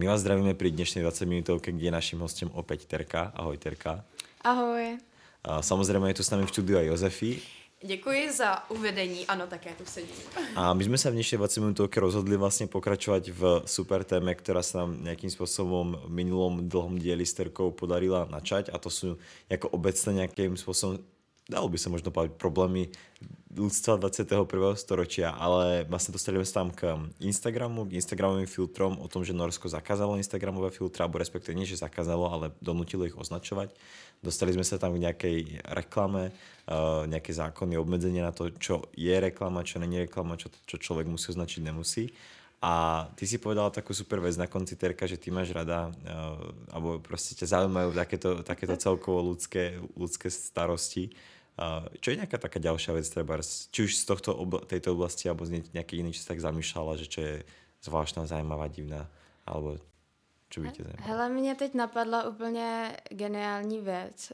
My vás zdravíme pri dnešnej 20 minutovke, kde je naším hostem opäť Terka. Ahoj Terka. Ahoj. A samozřejmě je tu s námi v studiu aj Jozefi. Děkuji za uvedení, ano, také tu sedím. A my jsme se v dnešní 20 minutovke rozhodli vlastně pokračovat v super téme, která se nám nějakým způsobem v minulom dlhom dieli s Terkou podarila načať a to jsou jako obecně nějakým způsobem dalo by se možno povedať, problémy ľudstva 21. storočia, ale vlastne dostaneme sa tam k Instagramu, k Instagramovým filtrom o tom, že Norsko zakázalo Instagramové filtry, alebo respektive nie, že zakázalo, ale donutilo ich označovať. Dostali sme sa tam k nejakej reklame, uh, nejaké zákony, obmedzenie na to, čo je reklama, čo není reklama, čo, čo človek musí označiť, nemusí. A ty si povedala takú super vec na konci, Terka, že ty máš rada, uh, alebo proste ťa zaujímajú takéto, takéto celkovo ľudské, ľudské starosti. Čo je nejaká taká ďalšia vec, treba, či už z tohto obla, tejto oblasti, alebo z nejakej inej, čo tak zamýšľala, že čo je zvláštna, zajímavá, divná, alebo čo by tě zajímalo? Hele, mě teď napadla úplně geniální věc.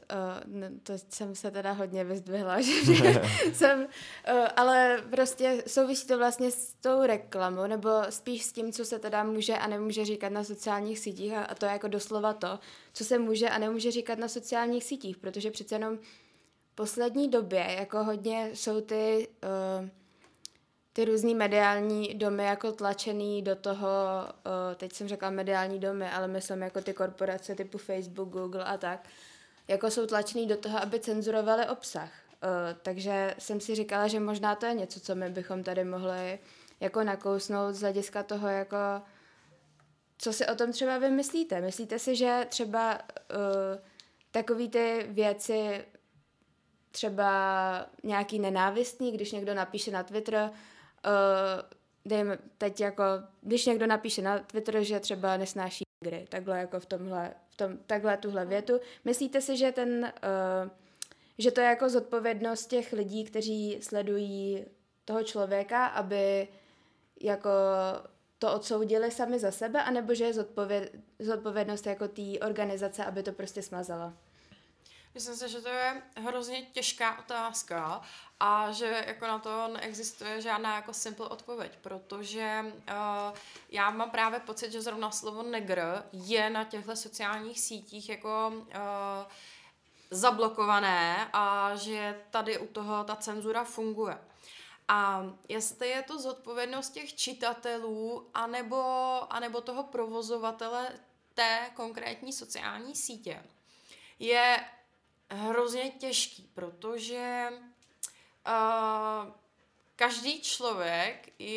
Uh, to jsem se teda hodně vyzdvihla, že jsem, uh, ale prostě souvisí to vlastně s tou reklamou, nebo spíš s tím, co se teda může a nemůže říkat na sociálních sítích a, a to je jako doslova to, co se může a nemůže říkat na sociálních sítích, protože přece jenom poslední době jako hodně jsou ty, uh, ty různý mediální domy jako tlačený do toho, uh, teď jsem řekla mediální domy, ale myslím jako ty korporace typu Facebook, Google a tak, jako jsou tlačený do toho, aby cenzurovali obsah. Uh, takže jsem si říkala, že možná to je něco, co my bychom tady mohli jako nakousnout z hlediska toho, jako co si o tom třeba vymyslíte. Myslíte si, že třeba uh, takový ty věci třeba nějaký nenávistný, když někdo napíše na Twitter, uh, dejme teď jako, když někdo napíše na Twitter, že třeba nesnáší hry, takhle jako v tomhle, v tom, takhle tuhle větu, myslíte si, že ten, uh, že to je jako zodpovědnost těch lidí, kteří sledují toho člověka, aby jako to odsoudili sami za sebe, anebo že je zodpověd, zodpovědnost jako té organizace, aby to prostě smazala? Myslím si, že to je hrozně těžká otázka a že jako na to neexistuje žádná jako simple odpověď, protože uh, já mám právě pocit, že zrovna slovo negr je na těchto sociálních sítích jako uh, zablokované a že tady u toho ta cenzura funguje. A jestli je to zodpovědnost těch čitatelů anebo, anebo toho provozovatele té konkrétní sociální sítě, je hrozně těžký, protože uh, každý člověk uh,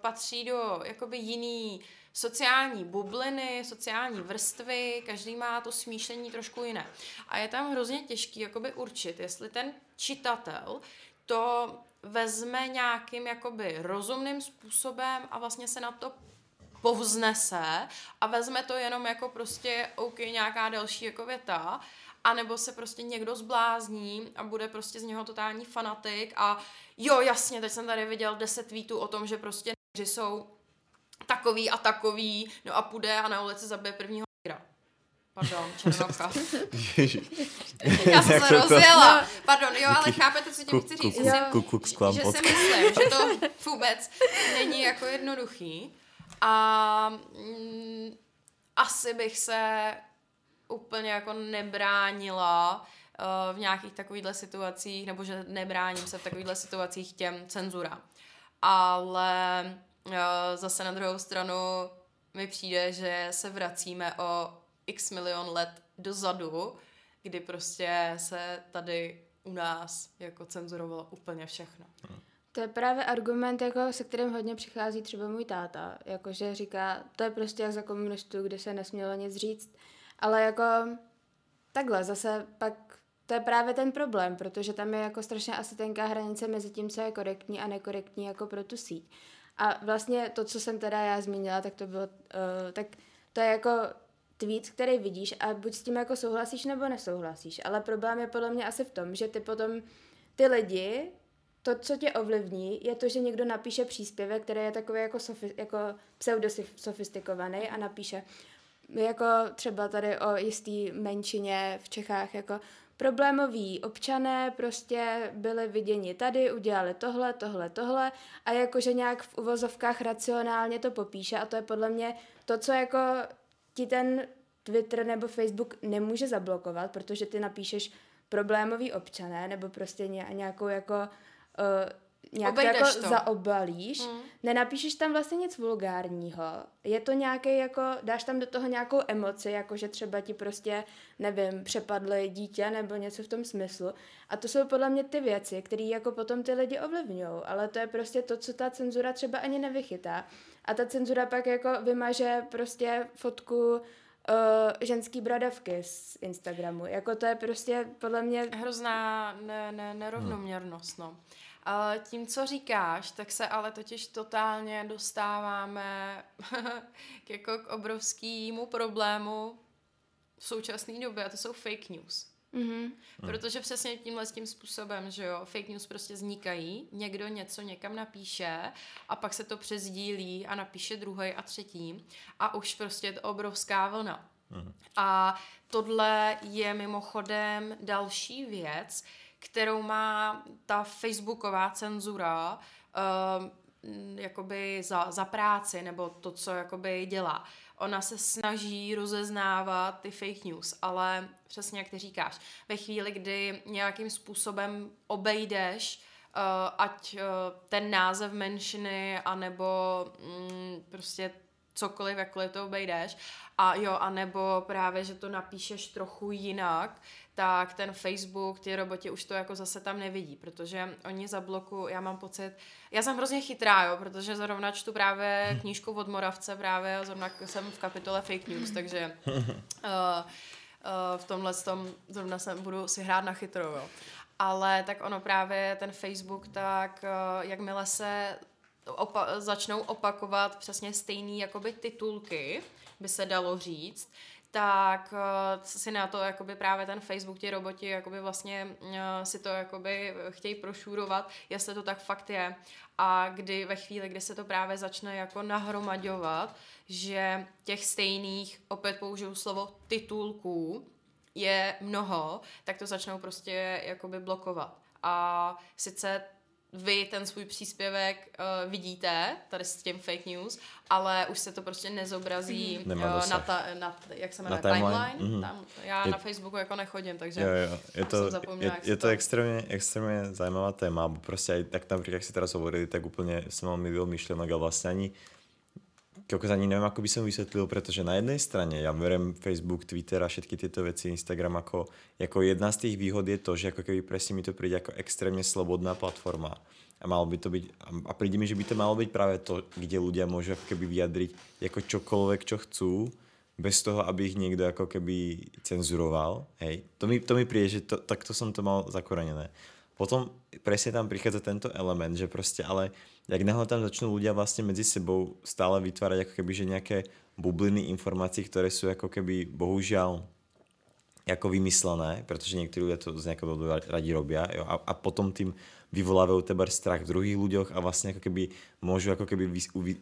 patří do jakoby jiný sociální bubliny, sociální vrstvy, každý má to smýšlení trošku jiné. A je tam hrozně těžký jakoby určit, jestli ten čitatel to vezme nějakým jakoby rozumným způsobem a vlastně se na to povznese a vezme to jenom jako prostě OK, nějaká další jako věta a nebo se prostě někdo zblázní a bude prostě z něho totální fanatik a jo, jasně, teď jsem tady viděl 10 tweetů o tom, že prostě že jsou takový a takový, no a půjde a na ulici zabije prvního negra. Pardon, černovka. Já jsem se rozjela. Pardon, jo, ale chápete, co tím chci říct. Že, že si myslím, že to vůbec není jako jednoduchý. A mm, asi bych se úplně jako nebránila uh, v nějakých takovýchhle situacích, nebo že nebráním se v takovýchhle situacích těm cenzurám. Ale uh, zase na druhou stranu mi přijde, že se vracíme o x milion let dozadu, kdy prostě se tady u nás jako cenzurovalo úplně všechno. To je právě argument, jako, se kterým hodně přichází třeba můj táta. Jakože říká, to je prostě jak za komunistů, kde se nesmělo nic říct. Ale jako takhle zase pak to je právě ten problém, protože tam je jako strašně asi tenká hranice mezi tím, co je korektní a nekorektní jako pro tu síť. A vlastně to, co jsem teda já zmínila, tak to bylo, uh, tak to je jako tweet, který vidíš a buď s tím jako souhlasíš nebo nesouhlasíš. Ale problém je podle mě asi v tom, že ty potom ty lidi, to, co tě ovlivní, je to, že někdo napíše příspěvek, který je takový jako, sofi, jako pseudosofistikovaný a napíše jako třeba tady o jistý menšině v Čechách, jako problémoví občané prostě byli viděni tady, udělali tohle, tohle, tohle a jakože nějak v uvozovkách racionálně to popíše a to je podle mě to, co jako ti ten Twitter nebo Facebook nemůže zablokovat, protože ty napíšeš problémový občané nebo prostě nějakou jako uh, nějak to jako to. zaobalíš, hmm. nenapíšeš tam vlastně nic vulgárního. Je to nějaký jako, dáš tam do toho nějakou emoci, jako že třeba ti prostě, nevím, přepadly dítě nebo něco v tom smyslu. A to jsou podle mě ty věci, které jako potom ty lidi ovlivňují, ale to je prostě to, co ta cenzura třeba ani nevychytá. A ta cenzura pak jako vymaže prostě fotku uh, ženský bradavky z Instagramu. Jako to je prostě podle mě... Hrozná ne, ne, nerovnoměrnost, no. Tím, co říkáš, tak se ale totiž totálně dostáváme k, jako k obrovskému problému v současné době a to jsou fake news. Mm-hmm. Protože přesně tímhle tím způsobem, že jo, fake news prostě vznikají, někdo něco někam napíše a pak se to přezdílí a napíše druhý a třetí a už prostě je to obrovská vlna. Mm-hmm. A tohle je mimochodem další věc, kterou má ta facebooková cenzura uh, jakoby za, za práci nebo to, co jakoby dělá. Ona se snaží rozeznávat ty fake news, ale přesně jak ty říkáš, ve chvíli, kdy nějakým způsobem obejdeš uh, ať uh, ten název menšiny, anebo mm, prostě cokoliv, jakkoliv to obejdeš, a jo, anebo právě, že to napíšeš trochu jinak, tak ten Facebook, ty roboti už to jako zase tam nevidí, protože oni za bloku, já mám pocit, já jsem hrozně chytrá, jo, protože zrovna čtu právě knížku od Moravce právě a zrovna jsem v kapitole fake news, takže uh, uh, v tomhle tom zrovna jsem budu si hrát na chytrou, jo. Ale tak ono právě, ten Facebook, tak uh, jakmile se opa- začnou opakovat přesně stejný jakoby titulky, by se dalo říct, tak uh, si na to jakoby právě ten Facebook, ti roboti jakoby vlastně uh, si to jakoby chtějí prošurovat, jestli to tak fakt je. A kdy ve chvíli, kdy se to právě začne jako nahromaďovat, že těch stejných, opět použiju slovo titulků, je mnoho, tak to začnou prostě jakoby blokovat. A sice vy ten svůj příspěvek uh, vidíte, tady s tím fake news, ale už se to prostě nezobrazí mm. uh, na, ta, na, jak se jmenuje, na timeline. timeline. Mm. Tam, já je, na Facebooku jako nechodím, takže jo, jo. Je to, je, je to, to extrémně, extrémně zajímavá téma, bo prostě tak například, jak si teraz hovorili, tak úplně jsem mal milión myšlenok a vlastně ani kokos ani neviem, ako by som vysvetlil, pretože na jednej strane ja berem Facebook, Twitter a všetky tieto veci, Instagram ako, ako jedna z tých výhod je to, že ako keby presne mi to príde ako extrémne slobodná platforma. A malo by to byť, a príde mi, že by to malo byť práve to, kde ľudia môžu ako keby vyjadriť ako čokoľvek, čo chcú, bez toho, aby ich niekto ako keby cenzuroval. Hej. To mi, to mi príde, že to, takto som to mal zakorenené. Potom presne tam prichádza tento element, že proste ale jak náhle tam začnú ľudia vlastne medzi sebou stále vytvárať ako keby že nejaké bubliny informácií, ktoré sú ako keby bohužiaľ jako vymyslené, protože někteří lidé to z nějakého důvodu radí robia jo, a, a potom tým vyvolávajú teba strach v druhých ľuďoch a vlastne ako keby môžu ako keby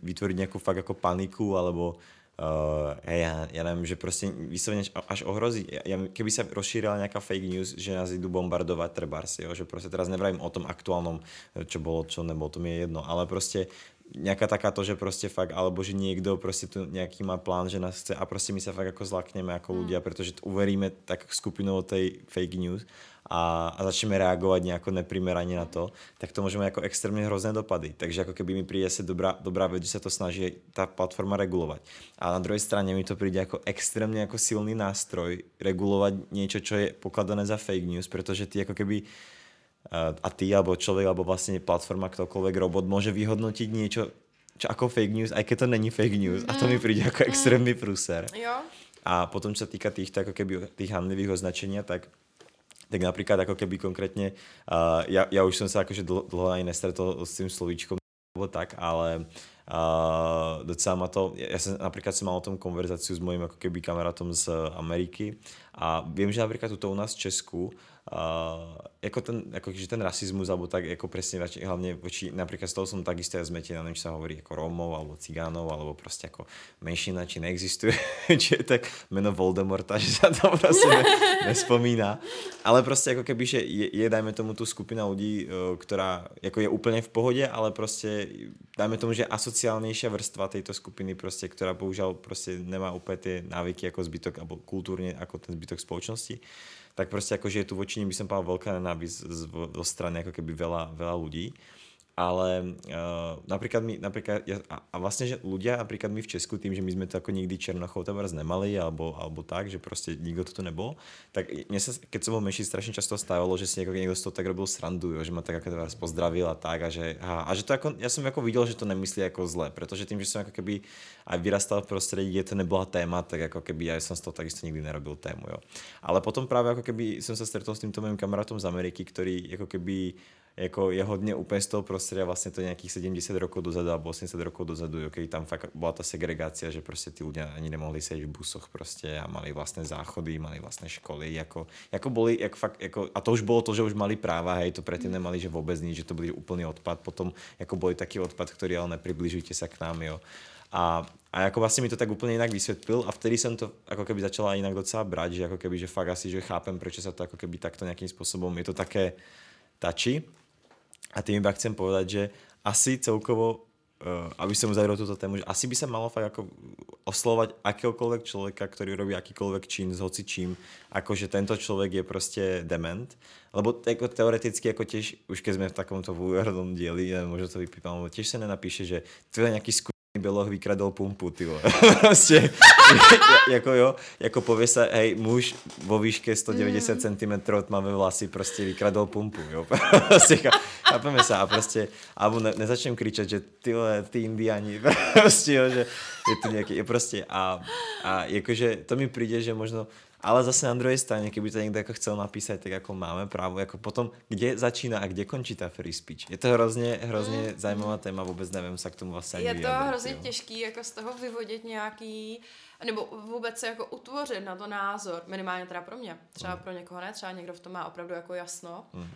vytvoriť nejakú fakt ako paniku alebo uh, ja, ja neviem, že proste vyslovene až ohrozí. Ja, keby sa rozšírila nejaká fake news, že nás idú bombardovať trebárs, jo, že proste teraz nevravím o tom aktuálnom, čo bolo, čo nebolo, to mi je jedno, ale proste nejaká takáto, že proste fakt, alebo že niekto proste tu nejaký má plán, že nás chce a proste my sa fakt ako zlakneme ako hmm. ľudia, pretože uveríme tak skupinou tej fake news a, a začneme reagovat nějak neprimerane na to, tak to může mít jako extrémně hrozné dopady. Takže jako keby mi přijde se dobrá, dobrá věc, že se to snaží ta platforma regulovat. A na druhé straně mi to přijde jako extrémně jako silný nástroj regulovat něco, co je pokladané za fake news, protože ty jako keby eh, a ty, alebo člověk, alebo vlastně platforma, ktokoľvek robot může vyhodnotit něco, čo ako fake news, aj keď to není fake news. Mm. A to mi přijde jako mm. extrémní průser. Jo. A potom, co se týká týchto jako keby tých handlivých označení, tak tak napríklad ako keby konkrétne, uh, ja, ja už som sa akože dlho, dlho aj nestretol s tým slovíčkom alebo tak, ale uh, docela ma to, ja som napríklad som mal o tom konverzáciu s mojím ako keby kamarátom z Ameriky a viem, že napríklad tuto u nás v Česku uh, jako ten, jako, že ten rasizmus, alebo tak jako presne hlavne voči, napríklad z toho som takisto ja zmetený, neviem, či sa hovorí ako Rómov, alebo Cigánov, alebo proste ako menšina, či neexistuje, či je tak meno Voldemorta, že sa to proste ne, nespomína. ale prostě jako keby, že je, je dajme tomu tu skupina lidí, která jako je úplně v pohodě, ale prostě dajme tomu, že asociálnější vrstva této skupiny prostě, která bohužel prostě nemá úplně ty návyky jako zbytok, nebo kulturně jako ten zbytok společnosti, tak prostě jako, že je tu voči by som povedal veľká nenávist zo strany ako keby veľa, veľa ľudí ale uh, napríklad my, napríklad, ja, a, a vlastne, že ľudia, napríklad my v Česku, tým, že my sme to ako nikdy Černochov tam nemali, alebo, alebo tak, že proste nikto to tu nebol, tak mne sa, keď som bol menší, strašne často stávalo, že si niekto z toho tak robil srandu, jo, že ma tak ako teraz pozdravil a tak, a že, a, a že to ako, ja som ako videl, že to nemyslí ako zle, pretože tým, že som ako keby aj vyrastal v prostredí, kde to nebola téma, tak ako keby ja som z toho takisto nikdy nerobil tému, jo. Ale potom práve ako keby som sa stretol s týmto mojim kamarátom z Ameriky, ktorý ako keby jako je hodně úplně z toho prostředí vlastně to nějakých 70 rokov dozadu alebo 80 rokov dozadu, jo, tam fakt byla ta segregácia, že prostě ty lidé ani nemohli sedět v busoch prostě a mali vlastné záchody, mali vlastné školy, jako, jako boli, jak fakt, jako, a to už bylo to, že už mali práva, hej, to předtím nemali, že vůbec nic, že to byl úplný odpad, potom jako boli taký odpad, který ale nepribližujte se k nám, jo. A, a jako vlastně mi to tak úplně jinak vysvětlil a vtedy jsem to jako keby začala jinak docela brát, že jako keby, že fakt asi, že chápem, proč se to jako keby takto nějakým způsobem, je to také tači, a tým iba chcem povedať, že asi celkovo, uh, aby som uzavrel túto tému, že asi by sa malo fakt ako oslovať akéhokoľvek človeka, ktorý robí akýkoľvek čin s hocičím, akože tento človek je prostě dement. Lebo jako teoreticky jako těž, už keď sme v takomto vulgárnom dieli, možno to vypípam, lebo tiež sa nenapíše, že to je nejaký sku Běloch vykradl pumpu, ty vole. prostě, jako jo, jako pově se, hej, muž vo výške 190 mm. cm tmavé vlasy prostě vykradl pumpu, jo. prostě, chápeme se a prostě, alebo ne, nezačnem kričet, že ty vole, ty indiani, prostě jo, že je to nějaký, je prostě a, a jakože to mi přijde, že možno ale zase na druhé straně, kdyby to někdo jako chcel napísat, tak jako máme právo, jako potom, kde začíná a kde končí ta free speech. Je to hrozně, hrozně mm. zajímavá téma, vůbec nevím se k tomu vlastně Je to hrozně jo. těžký, jako z toho vyvodit nějaký, nebo vůbec se jako utvořit na to názor, minimálně teda pro mě. Třeba mm. pro někoho ne, třeba někdo v tom má opravdu jako jasno. Mm.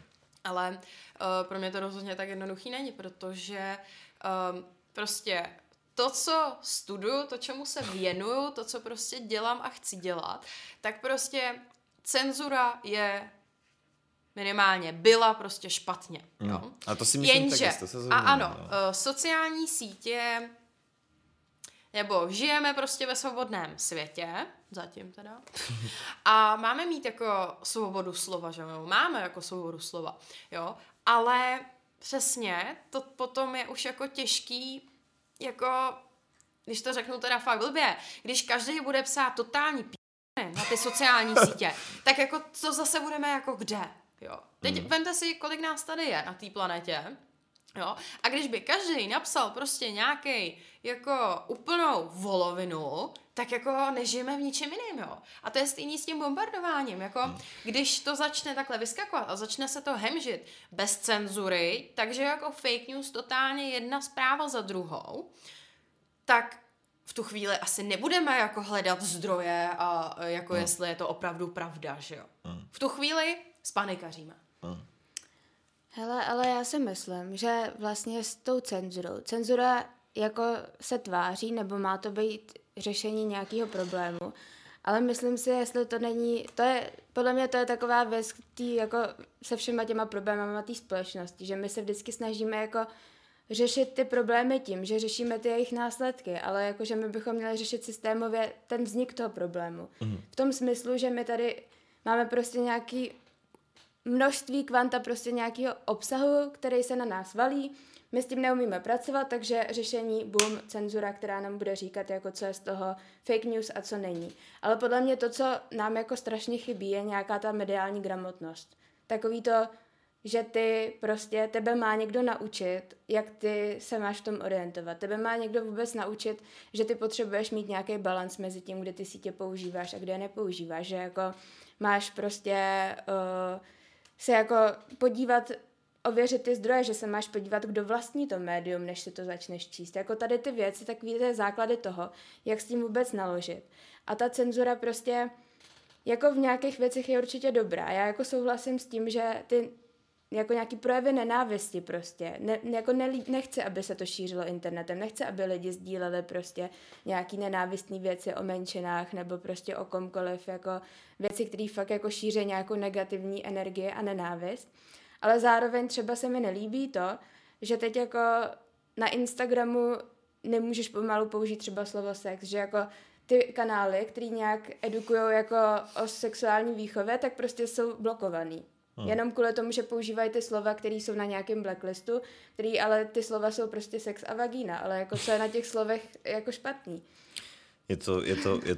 Ale uh, pro mě to rozhodně tak jednoduchý není, protože um, prostě to, co studuju, to, čemu se věnuju, to, co prostě dělám a chci dělat, tak prostě cenzura je minimálně byla prostě špatně. Jo? Mm. A to si myslím Jenže, taky, to se a ano, no. Eh, sociální sítě nebo žijeme prostě ve svobodném světě, zatím teda, a máme mít jako svobodu slova, že jo? Máme jako svobodu slova, jo? Ale přesně, to potom je už jako těžký jako, když to řeknu teda fakt blbě, když každý bude psát totální p*** na ty sociální sítě, tak jako co zase budeme jako kde, jo. Teď mm. vemte si, kolik nás tady je na té planetě, Jo? A když by každý napsal prostě nějaký jako úplnou volovinu, tak jako nežijeme v ničem jiném, jo. A to je stejný s tím bombardováním, jako když to začne takhle vyskakovat a začne se to hemžit bez cenzury, takže jako fake news totálně jedna zpráva za druhou, tak v tu chvíli asi nebudeme jako hledat zdroje a jako hmm. jestli je to opravdu pravda, že jo. Hmm. V tu chvíli spanikaříme. Hmm. Hele, ale já si myslím, že vlastně s tou cenzurou, cenzura jako se tváří, nebo má to být řešení nějakého problému, ale myslím si, jestli to není, to je, podle mě to je taková věc, tý, jako se všema těma problémama té společnosti, že my se vždycky snažíme jako řešit ty problémy tím, že řešíme ty jejich následky, ale jakože my bychom měli řešit systémově ten vznik toho problému. Mm. V tom smyslu, že my tady máme prostě nějaký množství kvanta prostě nějakého obsahu, který se na nás valí. My s tím neumíme pracovat, takže řešení, boom, cenzura, která nám bude říkat, jako co je z toho fake news a co není. Ale podle mě to, co nám jako strašně chybí, je nějaká ta mediální gramotnost. Takový to, že ty prostě, tebe má někdo naučit, jak ty se máš v tom orientovat. Tebe má někdo vůbec naučit, že ty potřebuješ mít nějaký balans mezi tím, kde ty sítě používáš a kde je nepoužíváš. Že jako máš prostě... Uh, se jako podívat, ověřit ty zdroje, že se máš podívat, kdo vlastní to médium, než si to začneš číst. Jako tady ty věci, tak víte základy toho, jak s tím vůbec naložit. A ta cenzura prostě jako v nějakých věcech je určitě dobrá. Já jako souhlasím s tím, že ty jako nějaký projevy nenávisti prostě. Ne, jako nelí, nechce, aby se to šířilo internetem, nechce, aby lidi sdíleli prostě nějaký nenávistný věci o menšinách nebo prostě o komkoliv, jako věci, které fakt jako šíří nějakou negativní energii a nenávist. Ale zároveň třeba se mi nelíbí to, že teď jako na Instagramu nemůžeš pomalu použít třeba slovo sex, že jako ty kanály, které nějak edukují jako o sexuální výchově, tak prostě jsou blokovaný. Hmm. Jenom kvůli tomu, že používají ty slova, které jsou na nějakém blacklistu, který ale ty slova jsou prostě sex a vagína, ale jako co je na těch slovech jako špatný. Je to, je to, je,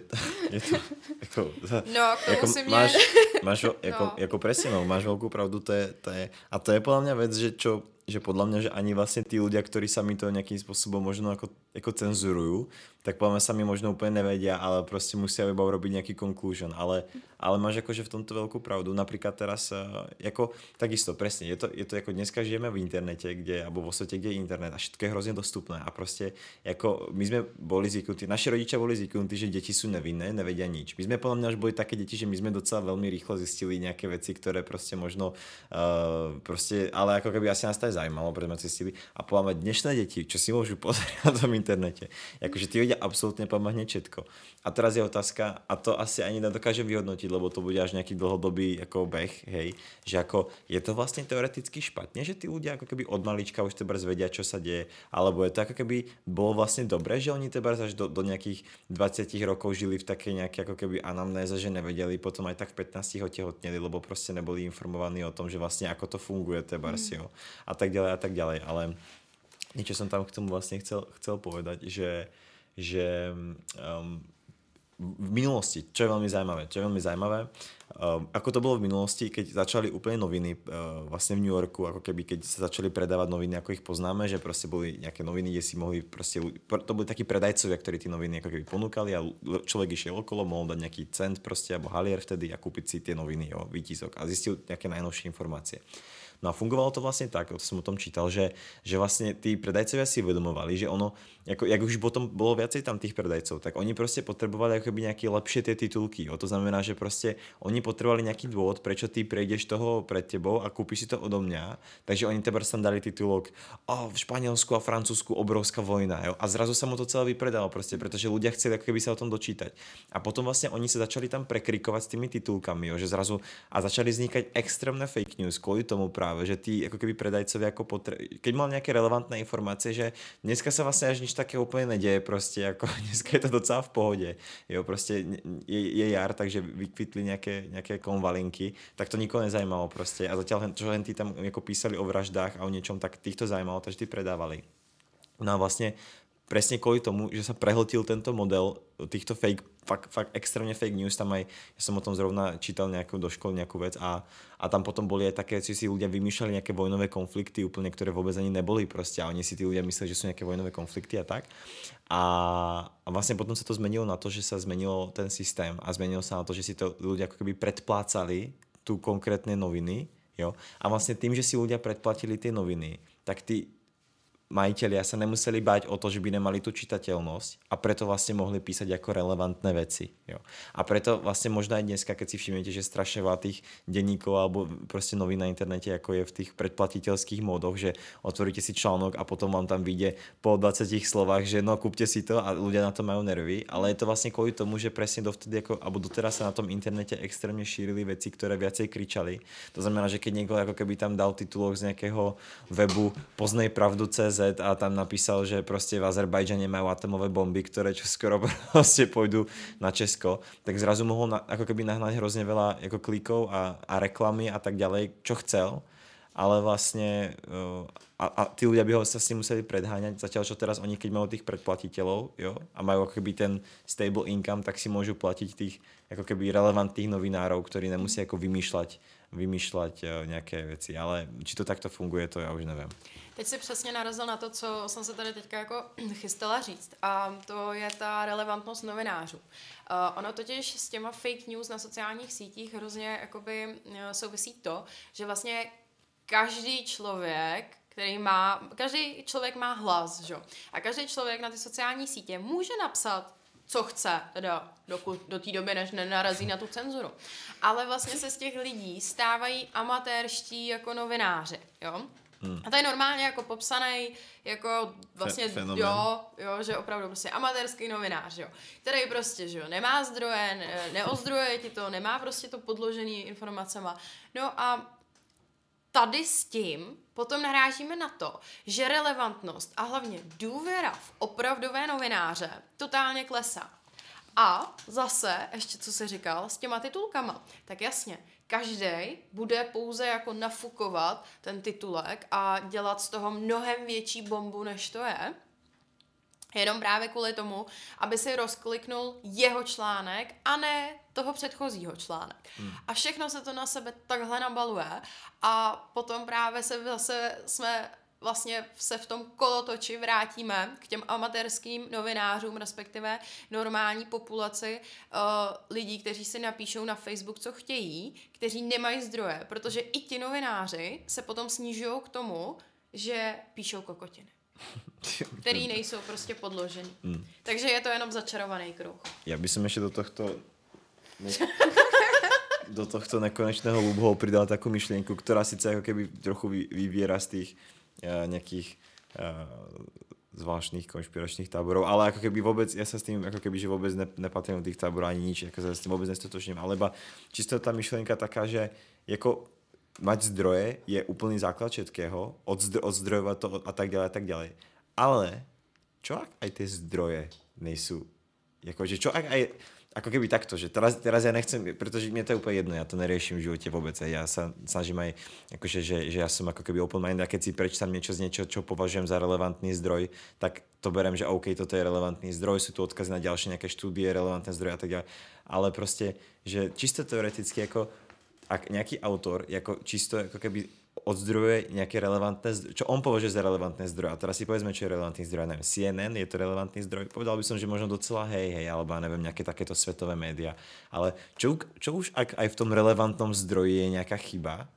je to, jako, no, jako si máš, mě... máš, jako, no. jako presne, no, máš veľkú pravdu, to je, to je, a to je podľa mňa vec, že čo, že podľa mňa, že ani vlastne tí ľudia, ktorí sa mi to nejakým spôsobom možno ako, ako cenzurujú, tak podľa mňa sami možno úplne nevedia, ale proste musia iba urobiť nejaký conclusion. Ale, ale máš akože v tomto veľkú pravdu. Napríklad teraz, ako, takisto, presne, je to, je to ako dneska žijeme v internete, kde, alebo vo svete, kde je internet a všetko je hrozne dostupné. A proste, ako my sme boli zvyknutí, naši rodičia boli zvyknutí, že deti sú nevinné, nevedia nič. My sme podľa mňa už boli také deti, že my sme docela veľmi rýchlo zistili nejaké veci, ktoré proste možno, uh, proste, ale ako keby asi nás zajímalo, preto sme cestili. A pomáme dnešné deti, čo si môžu pozrieť na tom internete, akože ty vedia absolútne pomáhať všetko. A teraz je otázka, a to asi ani nedokážem vyhodnotiť, lebo to bude až nejaký dlhodobý ako beh, hej, že ako je to vlastne teoreticky špatne, že tí ľudia ako keby od malička už tebars vedia, čo sa deje, alebo je to ako keby bolo vlastne dobré, že oni tebars až do, do nejakých 20 rokov žili v takej nejakej ako keby anamnéze, že nevedeli, potom aj tak v 15 otehotneli, lebo proste neboli informovaní o tom, že vlastne ako to funguje tebars, mm. jo. A tak ďalej a tak ďalej, ale niečo som tam k tomu vlastne chcel, chcel povedať, že, že um, v minulosti, čo je veľmi zaujímavé, čo je veľmi zaujímavé, uh, ako to bolo v minulosti, keď začali úplne noviny uh, vlastne v New Yorku, ako keby keď sa začali predávať noviny, ako ich poznáme, že proste boli nejaké noviny, kde si mohli proste, to boli takí predajcovia, ktorí tie noviny ako keby ponúkali a človek išiel okolo, mohol dať nejaký cent proste, alebo halier vtedy a kúpiť si tie noviny, jo, výtisok a zistil nejaké najnovšie informácie. No a fungovalo to vlastne tak, to som o tom čítal, že, že vlastne tí predajcovia si uvedomovali, že ono, ako, jak už potom bolo viacej tam tých predajcov, tak oni proste potrebovali akoby nejaké lepšie tie titulky. Jo. To znamená, že proste oni potrebovali nejaký dôvod, prečo ty prejdeš toho pred tebou a kúpiš si to odo mňa. Takže oni tebe tam dali titulok oh, v Španielsku a Francúzsku obrovská vojna. Jo. A zrazu sa mu to celé vypredalo proste, pretože ľudia chceli ako keby sa o tom dočítať. A potom vlastne oni sa začali tam prekrikovať s tými titulkami, jo, že zrazu a začali vznikať extrémne fake news kvôli tomu práve, že tí ako keby predajcovia ako potre... keď mal nejaké relevantné informácie, že dneska sa vlastne až nič také úplne nedieje proste, ako dneska je to docela v pohode. Jo, proste je, je jar, takže vykvitli nejaké, nejaké konvalinky, tak to nikoho nezajímalo proste. A zatiaľ, čo tí tam ako písali o vraždách a o niečom, tak týchto zajímalo, takže tí predávali. No a vlastne presne kvôli tomu, že sa prehltil tento model týchto fake, fakt, fakt extrémne fake news, tam aj, ja som o tom zrovna čítal nejakú do školy nejakú vec a, a tam potom boli aj také, že si ľudia vymýšľali nejaké vojnové konflikty úplne, ktoré vôbec ani neboli proste a oni si tí ľudia mysleli, že sú nejaké vojnové konflikty a tak. A, a vlastne potom sa to zmenilo na to, že sa zmenilo ten systém a zmenilo sa na to, že si to ľudia ako keby predplácali tu konkrétne noviny, jo. A vlastne tým, že si ľudia predplatili tie noviny, tak tí majiteľia sa nemuseli báť o to, že by nemali tú čitateľnosť a preto vlastne mohli písať ako relevantné veci. Jo. A preto vlastne možno aj dneska, keď si všimnete, že strašne veľa tých denníkov alebo proste novín na internete, ako je v tých predplatiteľských módoch, že otvoríte si článok a potom vám tam vyjde po 20 slovách, že no kúpte si to a ľudia na to majú nervy, ale je to vlastne kvôli tomu, že presne dovtedy, ako, alebo doteraz sa na tom internete extrémne šírili veci, ktoré viacej kričali. To znamená, že keď niekto ako keby tam dal titulok z nejakého webu poznej pravdu CZ A tam napísal, že proste v Azerbajdžane majú atomové bomby, ktoré čo skoro proste pôjdu na Česko, tak zrazu mohol na, ako keby nahnať hrozne veľa ako klikov a, a reklamy a tak ďalej, čo chcel, ale vlastne uh, a, a tí ľudia by ho sa s tým museli predháňať, zatiaľ čo teraz oni keď majú tých predplatiteľov jo, a majú ako keby ten stable income, tak si môžu platiť tých ako keby relevantných novinárov, ktorí nemusí ako vymýšľať, vymýšľať uh, nejaké veci, ale či to takto funguje, to ja už neviem. Teď si přesně narazil na to, co jsem se tady teďka jako chystala říct. A to je ta relevantnost novinářů. Uh, ono totiž s těma fake news na sociálních sítích hrozně jakoby eh, souvisí to, že vlastně každý člověk který má, každý člověk má hlas, že? A každý člověk na ty sociální sítě může napsat co chce, teda dokud, do té doby, než nenarazí na tu cenzuru. Ale vlastně se z těch lidí stávají amatérští jako novináři, jo? Hmm. A to je normálně jako popsaný, jako vlastně, jo, jo, že opravdu prostě amatérský novinář, jo, který prostě, že jo, nemá zdroje, ne, neozdroje ti to, nemá prostě to podložený informacema. No a tady s tím potom narážíme na to, že relevantnost a hlavně důvěra v opravdové novináře totálně klesá. A zase, ještě co se říkal, s těma titulkama, tak jasně, každý bude pouze jako nafukovat ten titulek a dělat z toho mnohem větší bombu, než to je. Jenom právě kvůli tomu, aby si rozkliknul jeho článek a ne toho předchozího článek. Hmm. A všechno se to na sebe takhle nabaluje a potom právě se zase jsme vlastně se v tom kolotoči vrátíme k těm amatérským novinářům, respektive normální populaci uh, lidí, kteří si napíšou na Facebook, co chtějí, kteří nemají zdroje, protože i ti novináři se potom snižují k tomu, že píšou kokotiny. který nejsou prostě podložený. Hmm. Takže je to jenom začarovaný kruh. Já bych ještě do tohto do tohto nekonečného loophole pridal takú myšlienku, ktorá sice ako keby trochu vyviera z tých uh, nejakých uh, zvláštnych konšpiračných táborov, ale ako keby vôbec, ja sa s tým ako keby, že vôbec ne, nepatrím do tých táborov ani nič, ako sa s tým vôbec nestotočním, ale iba čisto tá myšlienka taká, že jako mať zdroje je úplný základ všetkého, odzdro, odzdrojovať to a tak ďalej a tak ďalej. Ale čo ak aj tie zdroje nejsou, jakože čo ak aj, ako keby takto, že teraz, teraz ja nechcem, pretože mne to je úplne jedno, ja to neriešim v živote vôbec. Ja sa snažím aj, akože, že, že ja som ako keby open mind a keď si prečítam niečo z niečo, čo považujem za relevantný zdroj, tak to berem, že OK, toto je relevantný zdroj, sú tu odkazy na ďalšie nejaké štúdie, relevantné zdroje a tak ďalej. Ale proste, že čisto teoreticky, ako ak nejaký autor, ako čisto ako keby odzdrojuje nejaké relevantné zdroje, čo on považuje za relevantné zdroje. A teraz si povedzme, čo je relevantný zdroj. Neviem, CNN je to relevantný zdroj. Povedal by som, že možno docela hej, hej, alebo neviem, nejaké takéto svetové média. Ale čo, čo už ak aj v tom relevantnom zdroji je nejaká chyba,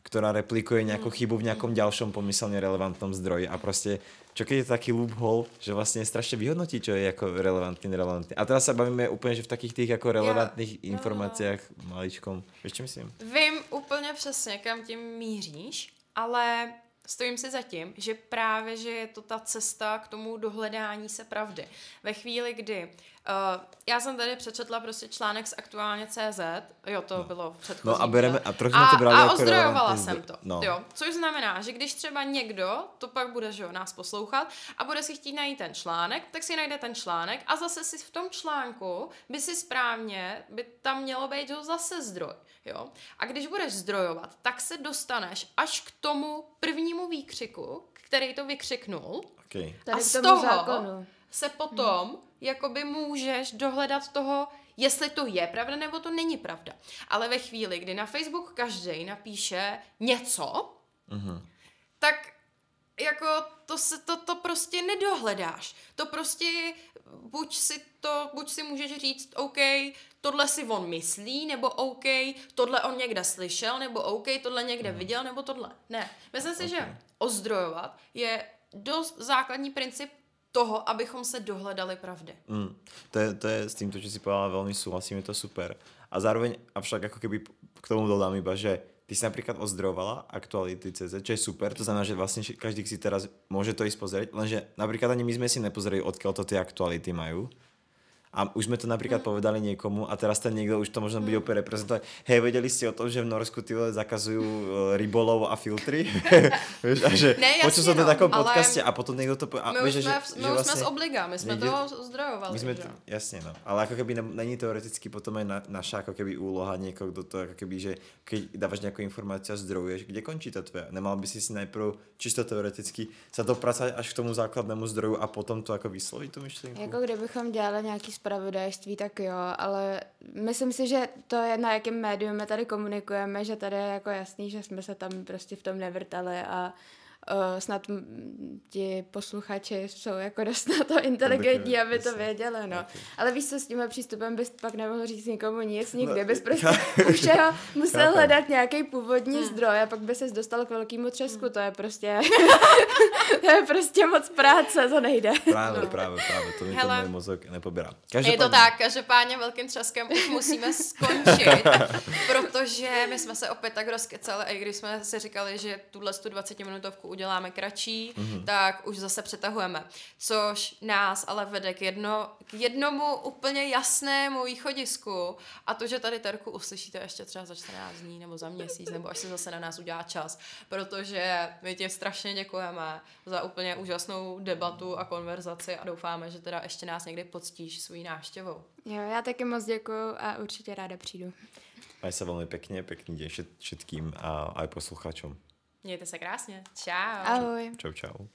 ktorá replikuje nejakú chybu v nejakom ďalšom pomyselne relevantnom zdroji a proste čo keď je taký loophole, že vlastne strašne vyhodnotí, čo je ako relevantný, relevantný. A teraz sa bavíme úplně, že v takých tých jako relevantných ja, informáciách no. maličkom. Víš, čo myslím? Vím úplně přesně, kam tím míříš, ale stojím si za tím, že právě, že je to ta cesta k tomu dohledání se pravdy. Ve chvíli, kdy uh, já jsem tady přečetla prostě článek z aktuálně CZ, jo, to no. bylo předchozí. No a bereme, a trochu a, to brali a jako ozdrojovala jsem to, no. jo, což znamená, že když třeba někdo, to pak bude, že jo, nás poslouchat a bude si chtít najít ten článek, tak si najde ten článek a zase si v tom článku by si správně, by tam mělo být zase zdroj. Jo? A když budeš zdrojovat, tak se dostaneš až k tomu prvnímu výkřiku, který to vykřiknul. Okay. A z toho zákonu. se potom hmm. jakoby můžeš dohledat toho, jestli to je pravda nebo to není pravda. Ale ve chvíli, kdy na Facebook každý napíše něco, hmm tak jako to, se, to, to prostě nedohledáš. To prostě buď si to, buď si můžeš říct, OK, tohle si on myslí, nebo OK, tohle on někde slyšel, nebo OK, tohle někde mm. viděl, nebo tohle. Ne. Myslím si, okay. že ozdrojovat je dost základní princip toho, abychom se dohledali pravdy. Mm. To, je, to je s týmto, čo si povedala, veľmi súhlasím, je to super. A zároveň, avšak ako keby k tomu dodám iba, že ty si napríklad ozdrojovala CZ, čo je super, to znamená, že vlastne každý si teraz môže to ísť pozrieť, lenže napríklad ani my sme si nepozreli, odkiaľ to tie aktuality majú a už sme to napríklad mm. povedali niekomu a teraz ten niekto už to možno bude mm. úplne reprezentovať. Hej, vedeli ste o tom, že v Norsku ty zakazujú uh, rybolov a filtry? vieš, a že ne, jasně, som to no, v takom podcaste a potom niekto to povie. My, už, že, my že vlastne, sme z obliga, my sme niekde, toho zdrojovali. My sme, jasne, no. Ale ako keby ne, není teoreticky potom aj na, naša ako keby úloha niekoho, kto to ako keby, že keď dávaš nejakú informáciu a zdrojuješ, kde končí to tvoje? Nemal by si si najprv čisto teoreticky sa dopracovať až k tomu základnému zdroju a potom to ako vysloviť tú myšlienku? Jako kdybychom dělali nějaký spravodajství, tak jo, ale myslím si, že to je na jakém médium my tady komunikujeme, že tady je jako jasný, že jsme se tam prostě v tom nevrtali a snad m- ti posluchači jsou jako dost na to inteligentní, aby to věděli, no. Ale víš co, s tímhle přístupem bys pak nemohl říct nikomu nic nikdy, No, bys prostě u všeho musel chápem. hledat nějaký původní zdroj a pak by ses dostal k velkému třesku, to je prostě, to je prostě moc práce, to nejde. Právě, právě, právě, to mi to Hele. můj mozek nepobírá. Je to tak, každopádně velkým třeskem už musíme skončit, protože my jsme se opět tak rozkecali, a i když jsme si říkali, že tuhle tu 20 minutovku uděláme kratší, mm-hmm. tak už zase přetahujeme. Což nás ale vede k, jedno, k jednomu úplně jasnému východisku a to, že tady Terku uslyšíte ještě třeba za 14 dní nebo za měsíc, nebo až se zase na nás udělá čas, protože my ti strašně děkujeme za úplně úžasnou debatu a konverzaci a doufáme, že teda ještě nás někdy poctíš svojí návštěvou. Jo, já taky moc děkuju a určitě ráda přijdu. Maj sa veľmi pekne, pekný deň všet- všetkým a aj poslucháčom. Mějte se krásně. Čau. Ahoj. Čau, čau.